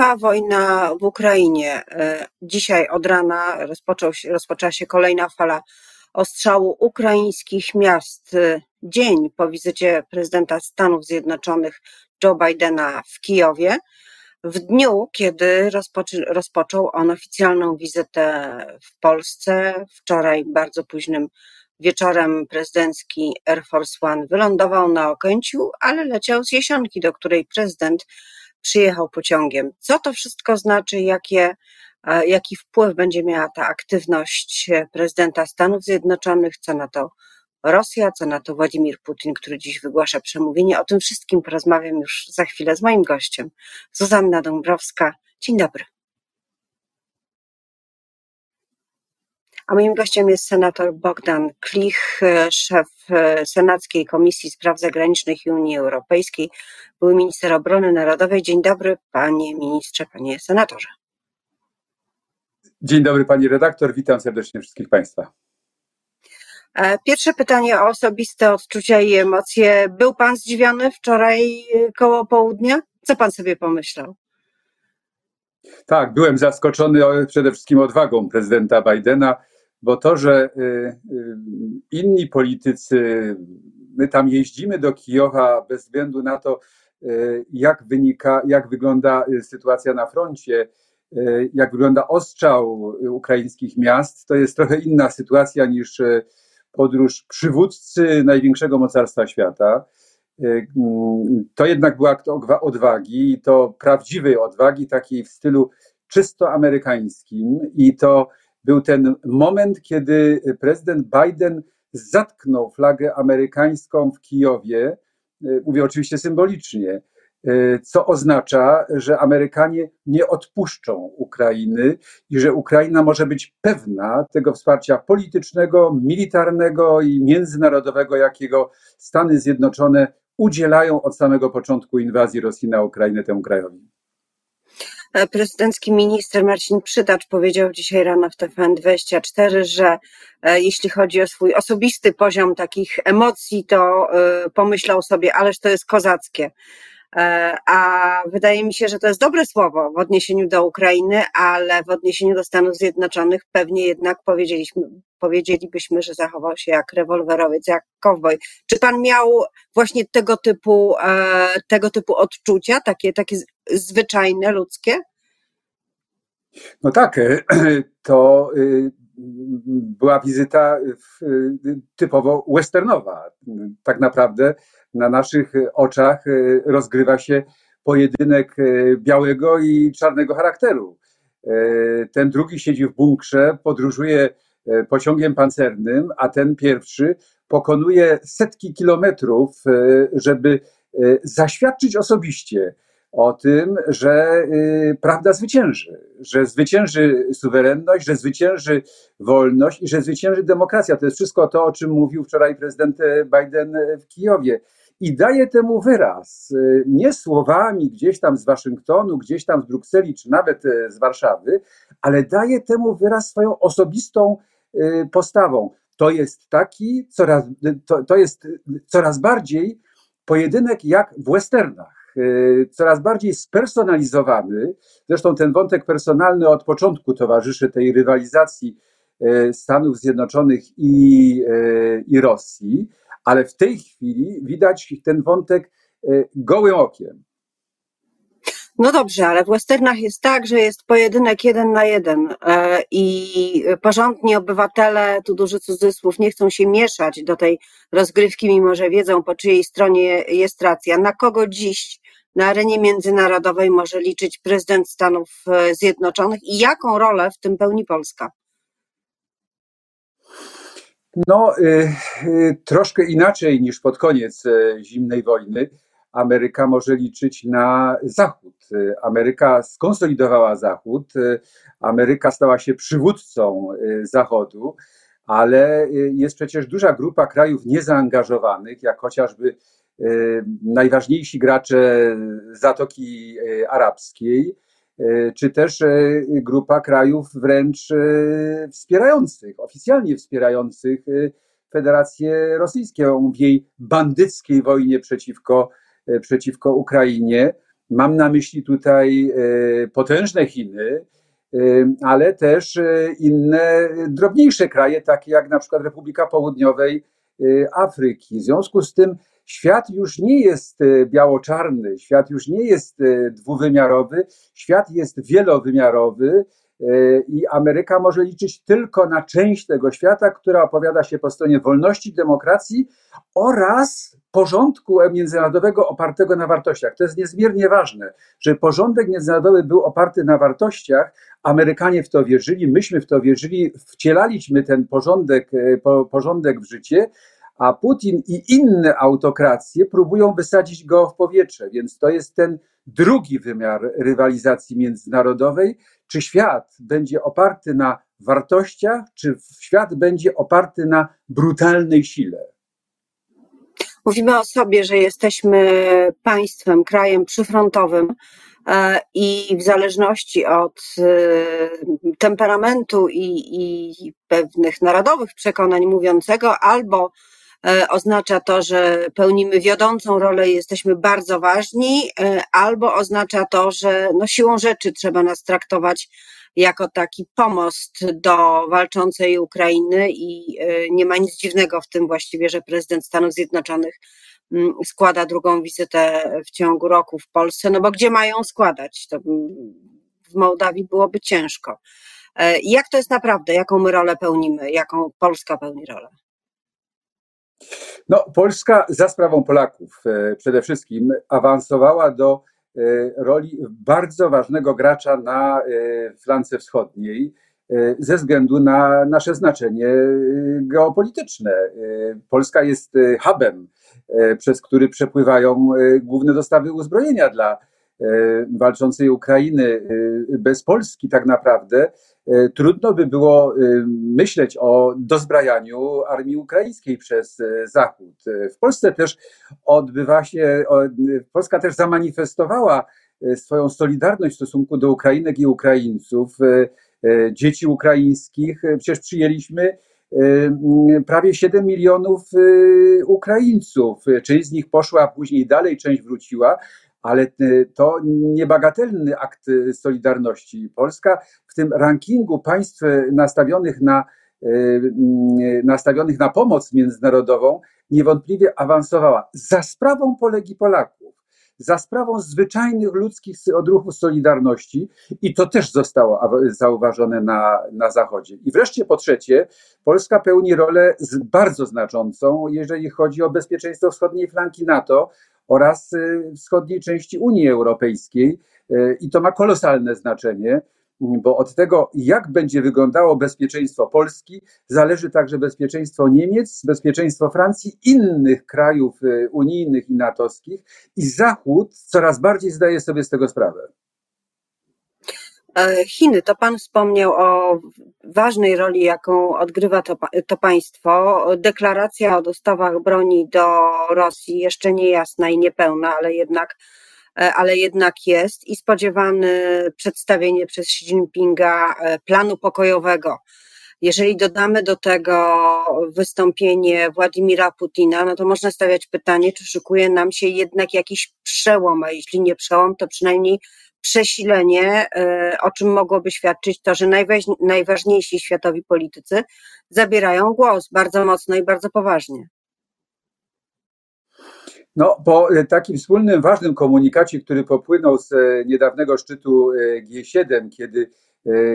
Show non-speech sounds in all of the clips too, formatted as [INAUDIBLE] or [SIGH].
Trwa wojna w Ukrainie. Dzisiaj od rana się, rozpoczęła się kolejna fala ostrzału ukraińskich miast. Dzień po wizycie prezydenta Stanów Zjednoczonych Joe Bidena w Kijowie. W dniu, kiedy rozpoczy, rozpoczął on oficjalną wizytę w Polsce, wczoraj bardzo późnym wieczorem prezydencki Air Force One wylądował na Okęciu, ale leciał z Jesionki, do której prezydent przyjechał pociągiem. Co to wszystko znaczy, jakie, e, jaki wpływ będzie miała ta aktywność prezydenta Stanów Zjednoczonych, co na to Rosja, co na to Władimir Putin, który dziś wygłasza przemówienie. O tym wszystkim porozmawiam już za chwilę z moim gościem, Zuzanna Dąbrowska. Dzień dobry. A moim gościem jest senator Bogdan Klich, szef Senackiej Komisji Spraw Zagranicznych i Unii Europejskiej, były minister obrony narodowej. Dzień dobry, panie ministrze, panie senatorze. Dzień dobry, pani redaktor, witam serdecznie wszystkich państwa. E, pierwsze pytanie o osobiste odczucia i emocje. Był pan zdziwiony wczoraj e, koło południa? Co pan sobie pomyślał? Tak, byłem zaskoczony przede wszystkim odwagą prezydenta Bidena, bo to, że y, y, inni politycy, my tam jeździmy do Kijowa bez względu na to, y, jak wynika, jak wygląda sytuacja na froncie, jak wygląda ostrzał ukraińskich miast, to jest trochę inna sytuacja niż podróż przywódcy największego mocarstwa świata. E, to jednak była akt odwagi i to prawdziwej odwagi, takiej w stylu czysto amerykańskim. I to był ten moment, kiedy prezydent Biden zatknął flagę amerykańską w Kijowie. E, mówię oczywiście symbolicznie, E, co oznacza, że Amerykanie nie odpuszczą Ukrainy i że Ukraina może być pewna tego wsparcia politycznego, militarnego i międzynarodowego, jakiego Stany Zjednoczone udzielają od samego początku inwazji Rosji na Ukrainę temu krajowi. E, prezydencki minister Marcin Przydacz powiedział dzisiaj rano w TVN24, że e, jeśli chodzi o swój osobisty poziom takich emocji, to pomyślał sobie, ależ to jest kozackie. E, a wydaje mi się, że to jest dobre słowo w odniesieniu do Ukrainy, ale w odniesieniu do Stanów Zjednoczonych pewnie jednak powiedzieliśmy, powiedzielibyśmy, że zachował się jak rewolwerowiec, jak kowboj. Czy pan miał właśnie tego typu, e, tego typu odczucia, takie, takie zwyczajne, ludzkie? No tak, e, [CLEARS THROAT] to y, była wizyta typowo westernowa. Tak naprawdę na naszych oczach e, rozgrywa się pojedynek e, białego i czarnego charakteru. E, ten drugi siedzi w bunkrze, podróżuje pociągiem pancernym, a ten pierwszy pokonuje setki kilometrów, żeby zaświadczyć osobiście o tym, że prawda zwycięży, że zwycięży suwerenność, że zwycięży wolność i że zwycięży demokracja. To jest wszystko to, o czym mówił wczoraj prezydent Biden w Kijowie i daje temu wyraz y, nie słowami gdzieś tam z Waszyngtonu, gdzieś tam z Brukseli, czy nawet y, z Warszawy, ale daje temu wyraz swoją osobistą y, postawą. To jest taki coraz, to, to jest coraz bardziej pojedynek jak w westernach coraz bardziej spersonalizowany. Zresztą ten wątek personalny od początku towarzyszy tej rywalizacji Stanów Zjednoczonych i, i Rosji ale w tej chwili widać ten wątek e, gołym okiem. No dobrze, ale w westernach jest tak, że jest pojedynek jeden na jeden e, i porządni obywatele, tu duży cudzysłów, nie chcą się mieszać do tej rozgrywki, mimo że wiedzą po czyjej stronie jest racja. Na kogo dziś na arenie międzynarodowej może liczyć prezydent Stanów e, Zjednoczonych i jaką rolę w tym pełni Polska? No, y, y, troszkę inaczej niż pod koniec e, zimnej wojny. Ameryka może liczyć na Zachód. Y, Ameryka skonsolidowała Zachód, Ameryka stała się przywódcą Zachodu, ale jest przecież duża grupa krajów niezaangażowanych, jak chociażby najważniejsi gracze Zatoki Arabskiej, E, czy też e, grupa krajów wręcz e, wspierających, oficjalnie wspierających Federację Rosyjską w jej bandyckiej wojnie przeciwko, przeciwko Ukrainie. Mam na myśli tutaj potężne Chiny, ale też inne drobniejsze kraje, takie jak na przykład Republika Południowej Afryki. W związku z tym świat już nie jest biało-czarny, świat już nie jest dwuwymiarowy, świat jest wielowymiarowy i Ameryka może liczyć tylko na część tego świata, która opowiada się po stronie wolności, demokracji oraz porządku międzynarodowego opartego na wartościach. To jest niezmiernie ważne, że porządek międzynarodowy był oparty na wartościach. Amerykanie w to wierzyli, myśmy w to wierzyli, wcielaliśmy ten porządek, e, porządek w życie, a Putin i inne autokracje próbują wysadzić go w powietrze, więc to jest ten drugi wymiar rywalizacji międzynarodowej. Czy świat będzie oparty na wartościach, czy świat będzie oparty na brutalnej sile? Mówimy o sobie, że jesteśmy państwem, krajem przyfrontowym e, i w zależności od e, temperamentu i, i pewnych narodowych przekonań mówiącego, albo oznacza to, że pełnimy wiodącą rolę i jesteśmy bardzo ważni, albo oznacza to, że no siłą rzeczy trzeba nas traktować jako taki pomost do walczącej Ukrainy i e, nie ma nic dziwnego w tym właściwie, że prezydent Stanów Zjednoczonych mm, składa drugą wizytę w ciągu roku w Polsce, no bo gdzie mają składać? To w Mołdawii byłoby ciężko. E, jak to jest naprawdę? Jaką my rolę pełnimy? Jaką Polska pełni rolę? No, Polska za sprawą Polaków e, przede wszystkim awansowała do E, roli bardzo ważnego gracza na e, flance wschodniej ze względu na nasze znaczenie geopolityczne. Polska jest hubem, przez który przepływają główne dostawy uzbrojenia dla walczącej Ukrainy. Bez Polski tak naprawdę trudno by było e, myśleć o dozbrajaniu armii ukraińskiej przez e, Zachód. W Polsce też odbywa się, Polska też zamanifestowała swoją solidarność w stosunku do Ukrainek i Ukraińców, dzieci ukraińskich. Przecież przyjęliśmy prawie 7 milionów Ukraińców. Część z nich poszła później dalej, część wróciła, ale e, to niebagatelny akt e, solidarności. Polska w tym rankingu państw e, nastawionych na, nastawionych na pomoc międzynarodową niewątpliwie awansowała za sprawą Polek i Polaków za sprawą zwyczajnych ludzkich odruchów solidarności i to też zostało zauważone na, na Zachodzie. I wreszcie po trzecie, Polska pełni rolę bardzo znaczącą, jeżeli chodzi o bezpieczeństwo wschodniej flanki NATO oraz y, wschodniej części Unii Europejskiej y, i to ma kolosalne znaczenie bo od tego, jak będzie wyglądało bezpieczeństwo Polski, zależy także bezpieczeństwo Niemiec, bezpieczeństwo Francji, innych krajów y, unijnych i natowskich, i Zachód coraz bardziej zdaje sobie z tego sprawę. E, Chiny, to Pan wspomniał o ważnej roli, jaką odgrywa to, to państwo. Deklaracja o dostawach broni do Rosji jeszcze niejasna i niepełna, ale jednak E, ale jednak jest i spodziewany przedstawienie przez Xi Jinpinga e, planu pokojowego. Jeżeli dodamy do tego wystąpienie Władimira Putina, no to można stawiać pytanie, czy szykuje nam się jednak jakiś przełom, a jeśli nie przełom, to przynajmniej przesilenie, e, o czym mogłoby świadczyć to, że najważniejsi światowi politycy zabierają głos bardzo mocno i bardzo poważnie. No, po e, takim wspólnym, ważnym komunikacie, który popłynął z e, niedawnego szczytu e, G7, kiedy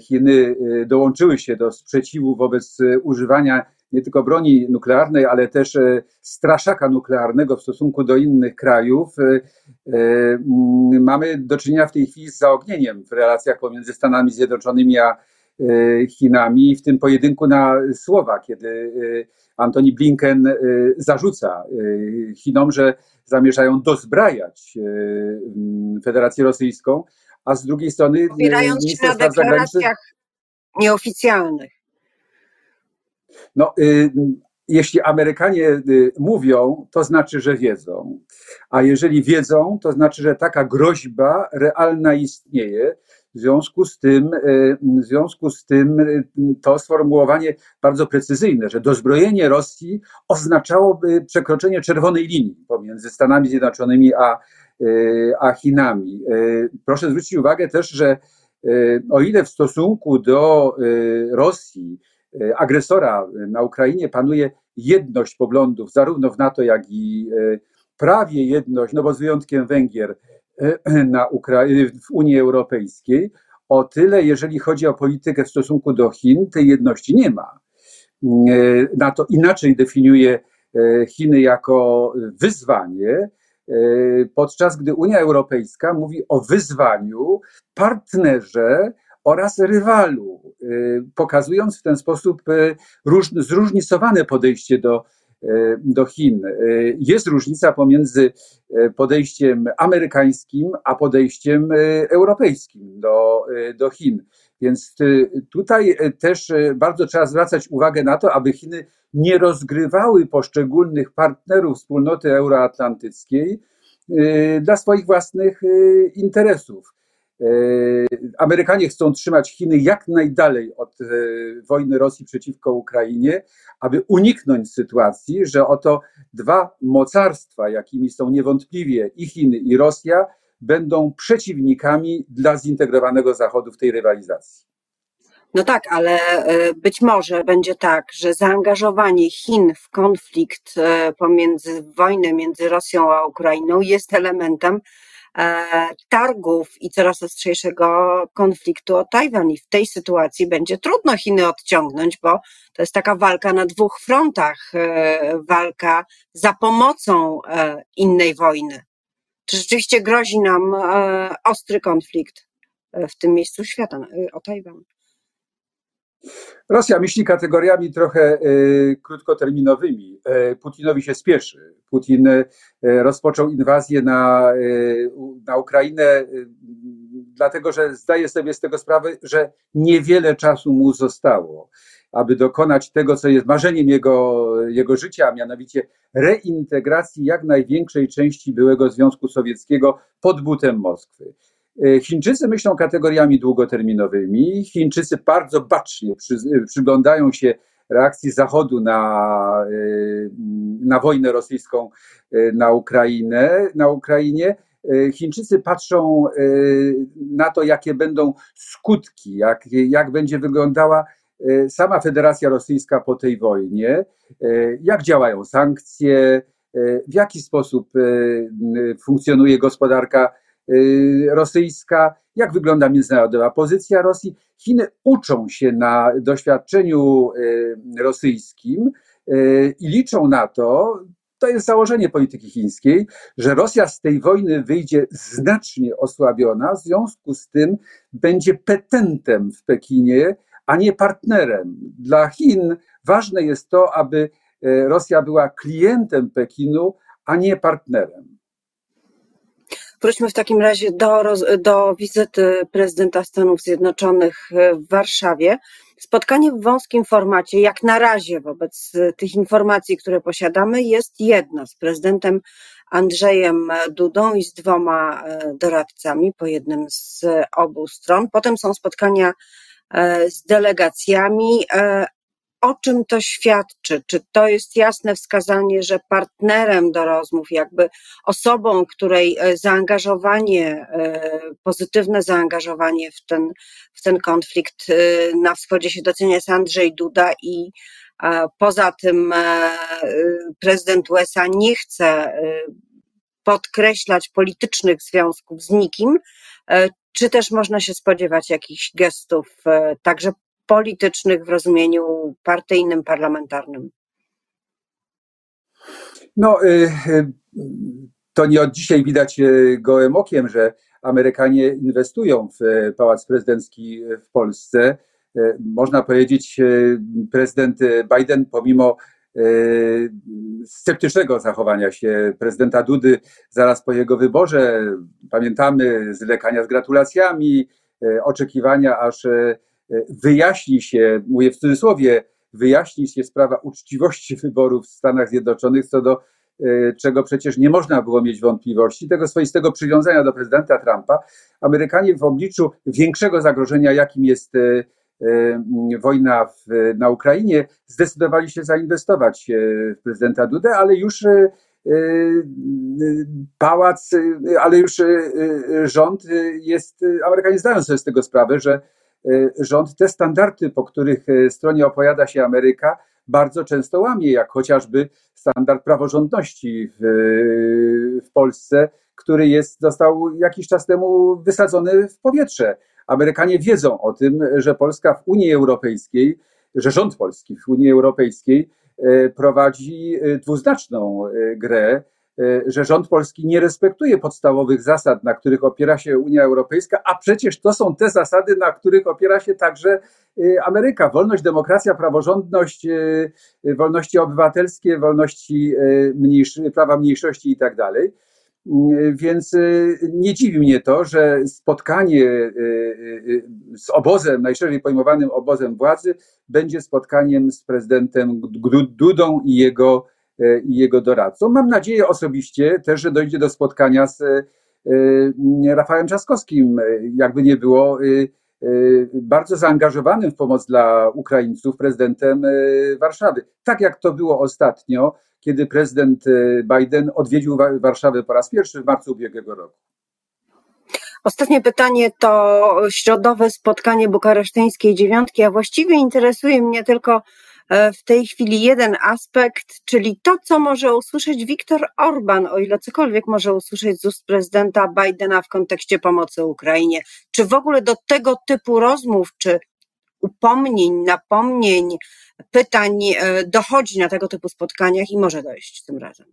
Chiny dołączyły się do sprzeciwu wobec używania nie tylko broni nuklearnej, ale też straszaka nuklearnego w stosunku do innych krajów, mamy do czynienia w tej chwili z zaognieniem w relacjach pomiędzy Stanami Zjednoczonymi a Chinami, w tym pojedynku na słowa, kiedy Antoni Blinken zarzuca Chinom, że zamierzają dozbrajać y, Federację Rosyjską, a z drugiej strony opierając się na deklaracjach nieoficjalnych. No, jeśli Amerykanie mówią, to znaczy, że wiedzą. A jeżeli wiedzą, to znaczy, że taka groźba realna istnieje. W związku z tym, e, w związku z tym e, to sformułowanie bardzo precyzyjne, że dozbrojenie Rosji oznaczałoby przekroczenie czerwonej linii pomiędzy Stanami Zjednoczonymi a a Chinami. Proszę zwrócić uwagę też, że o ile w stosunku do Rosji, agresora na Ukrainie, panuje jedność poglądów, zarówno w NATO, jak i prawie jedność, no bo z wyjątkiem Węgier [CLEARS THROAT] na Ukra w Unii Europejskiej, o tyle, jeżeli chodzi o politykę w stosunku do Chin, tej jedności nie ma. NATO inaczej definiuje Chiny jako wyzwanie, podczas gdy Unia Europejska mówi o wyzwaniu, partnerze oraz rywalu, pokazując w ten sposób zróżnicowane podejście do E, do Chin. Jest różnica pomiędzy podejściem amerykańskim a podejściem europejskim do, do Chin. Więc tutaj też bardzo trzeba zwracać uwagę na to, aby Chiny nie rozgrywały poszczególnych partnerów wspólnoty euroatlantyckiej dla swoich własnych interesów. E, Amerykanie chcą trzymać Chiny jak najdalej od e, wojny Rosji przeciwko Ukrainie, aby uniknąć sytuacji, że oto dwa mocarstwa, jakimi są niewątpliwie i Chiny, i Rosja, będą przeciwnikami dla zintegrowanego Zachodu w tej rywalizacji. No tak, ale e, być może będzie tak, że zaangażowanie Chin w konflikt pomiędzy wojnę między Rosją a Ukrainą jest elementem targów i coraz ostrzejszego konfliktu o Tajwan. I w tej sytuacji będzie trudno Chiny odciągnąć, bo to jest taka walka na dwóch frontach, e, walka za pomocą e, innej wojny. Czy rzeczywiście grozi nam ostry konflikt w tym miejscu świata o Tajwan? Rosja myśli kategoriami trochę y, krótkoterminowymi. Y, Putinowi się spieszy. Putin y, rozpoczął inwazję na, na Ukrainę, dlatego że zdaje sobie z tego sprawę, że niewiele czasu mu zostało, aby dokonać tego, co jest marzeniem jego, jego życia, a mianowicie reintegracji jak największej części byłego Związku Sowieckiego pod butem Moskwy. E, Chińczycy myślą kategoriami długoterminowymi. Chińczycy bardzo bacznie przy, przyglądają się reakcji Zachodu na, e, na wojnę rosyjską na Ukrainę, na Ukrainie. Chińczycy patrzą na to, jakie będą skutki, jak, jak będzie wyglądała sama Federacja Rosyjska po tej wojnie, jak działają sankcje, w jaki sposób funkcjonuje gospodarka Y, rosyjska, jak wygląda międzynarodowa pozycja Rosji. Chiny uczą się na doświadczeniu y, rosyjskim y, i liczą na to, to jest założenie polityki chińskiej, że Rosja z tej wojny wyjdzie znacznie osłabiona, w związku z tym będzie petentem w Pekinie, a nie partnerem. Dla Chin ważne jest to, aby Rosja była klientem Pekinu, a nie partnerem. Wróćmy w takim razie do, do wizyty prezydenta Stanów Zjednoczonych w Warszawie. Spotkanie w wąskim formacie, jak na razie wobec tych informacji, które posiadamy, jest jedno z prezydentem Andrzejem Dudą i z dwoma e, doradcami po jednym z obu stron. Potem są spotkania e, z delegacjami, e, o czym to świadczy? Czy to jest jasne wskazanie, że partnerem do rozmów, jakby osobą, której e, zaangażowanie, e, pozytywne zaangażowanie w ten, w ten konflikt e, na wschodzie się docenia jest Andrzej Duda i poza tym prezydent USA nie chce podkreślać politycznych związków z nikim, czy też można się spodziewać jakichś gestów także politycznych w rozumieniu partyjnym, parlamentarnym? No, y, y, to nie od dzisiaj widać y, gołym okiem, że Amerykanie inwestują w Pałac Prezydencki w Polsce. Można powiedzieć, prezydent Biden, pomimo sceptycznego zachowania się prezydenta Dudy zaraz po jego wyborze, pamiętamy zwlekania z gratulacjami, oczekiwania, aż wyjaśni się, mówię w cudzysłowie, wyjaśni się sprawa uczciwości [LAUGHS] wyborów w Stanach Zjednoczonych, co do e, czego przecież nie można było mieć wątpliwości, tego swoistego przywiązania do prezydenta Trumpa, Amerykanie w obliczu większego zagrożenia, jakim jest e, e, wojna w, na Ukrainie, zdecydowali się zainwestować w prezydenta Dudę, ale już pałac, ale już rząd jest, Amerykanie zdają sobie z tego sprawę, że rząd te standardy, po których stronie opowiada się Ameryka, bardzo często łamie, jak chociażby standard praworządności w, w Polsce, który jest, został jakiś czas temu wysadzony w powietrze. Amerykanie wiedzą o tym, że Polska w Unii Europejskiej, że rząd polski w Unii Europejskiej prowadzi dwuznaczną grę, że rząd polski nie respektuje podstawowych zasad, na których opiera się Unia Europejska, a przecież to są te zasady, na których opiera się także Ameryka. Wolność, demokracja, praworządność, wolności obywatelskie, wolności mniejsz, prawa mniejszości i tak dalej. Więc y, nie dziwi mnie to, że spotkanie y, y, z obozem, najszerzej pojmowanym obozem władzy, będzie spotkaniem z prezydentem Dudą i jego, i jego doradcą. Mam nadzieję osobiście też, że dojdzie do spotkania z Rafałem Trzaskowskim. Jakby nie było, bardzo zaangażowanym w pomoc dla Ukraińców prezydentem Warszawy. Tak jak to było ostatnio kiedy prezydent e, Biden odwiedził Warszawę po raz pierwszy w marcu ubiegłego roku. Ostatnie pytanie to środowe spotkanie bukaresztyńskiej dziewiątki, a właściwie interesuje mnie tylko e, w tej chwili jeden aspekt, czyli to, co może usłyszeć Viktor Orban, o ile cokolwiek może usłyszeć z ust prezydenta Bidena w kontekście pomocy Ukrainie. Czy w ogóle do tego typu rozmów, czy upomnień, napomnień, pytań e, dochodzi na tego typu spotkaniach i może dojść tym razem.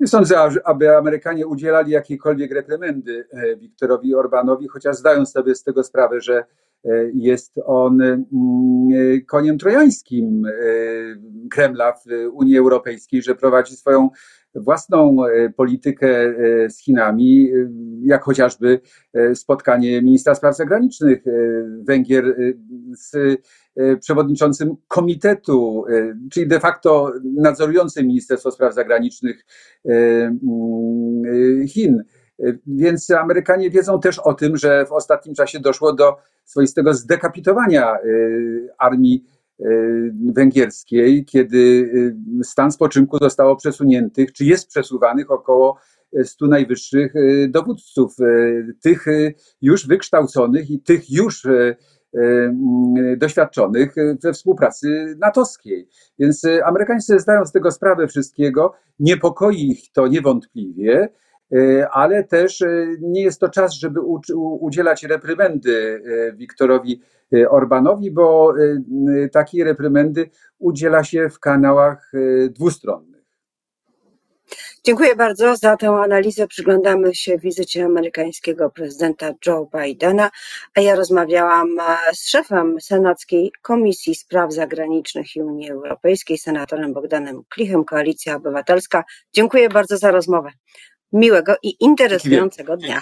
Nie sądzę, aby Amerykanie udzielali jakiejkolwiek reprymendy e, Wiktorowi Orbanowi, chociaż zdają sobie z tego sprawę, że e, jest on mm, koniem trojańskim Kremla w Unii Europejskiej, że prowadzi swoją własną politykę z Chinami, jak chociażby spotkanie ministra spraw zagranicznych Węgier z E, przewodniczącym komitetu, e, czyli de facto nadzorującym Ministerstwo Spraw Zagranicznych e, mm, Chin. Więc Amerykanie wiedzą też o tym, że w ostatnim czasie doszło do swoistego zdekapitowania armii węgierskiej, kiedy stan spoczynku zostało przesuniętych, czy jest przesuwanych około 100 najwyższych dowódców, tych już wykształconych i tych już Y, y, doświadczonych we współpracy natowskiej. Więc y, Amerykanie zdają z tego sprawę wszystkiego. Niepokoi ich to niewątpliwie, ale też nie jest to czas, żeby udzielać reprymendy Wiktorowi Orbanowi, bo takiej reprymendy udziela się w kanałach dwustronnych. Dziękuję bardzo za tę analizę. Przyglądamy się wizycie amerykańskiego prezydenta Joe Bidena, a ja rozmawiałam e, z szefem Senackiej Komisji Spraw Zagranicznych i Unii Europejskiej, senatorem Bogdanem Klichem, Koalicja Obywatelska. Dziękuję bardzo za rozmowę. Miłego i interesującego dnia.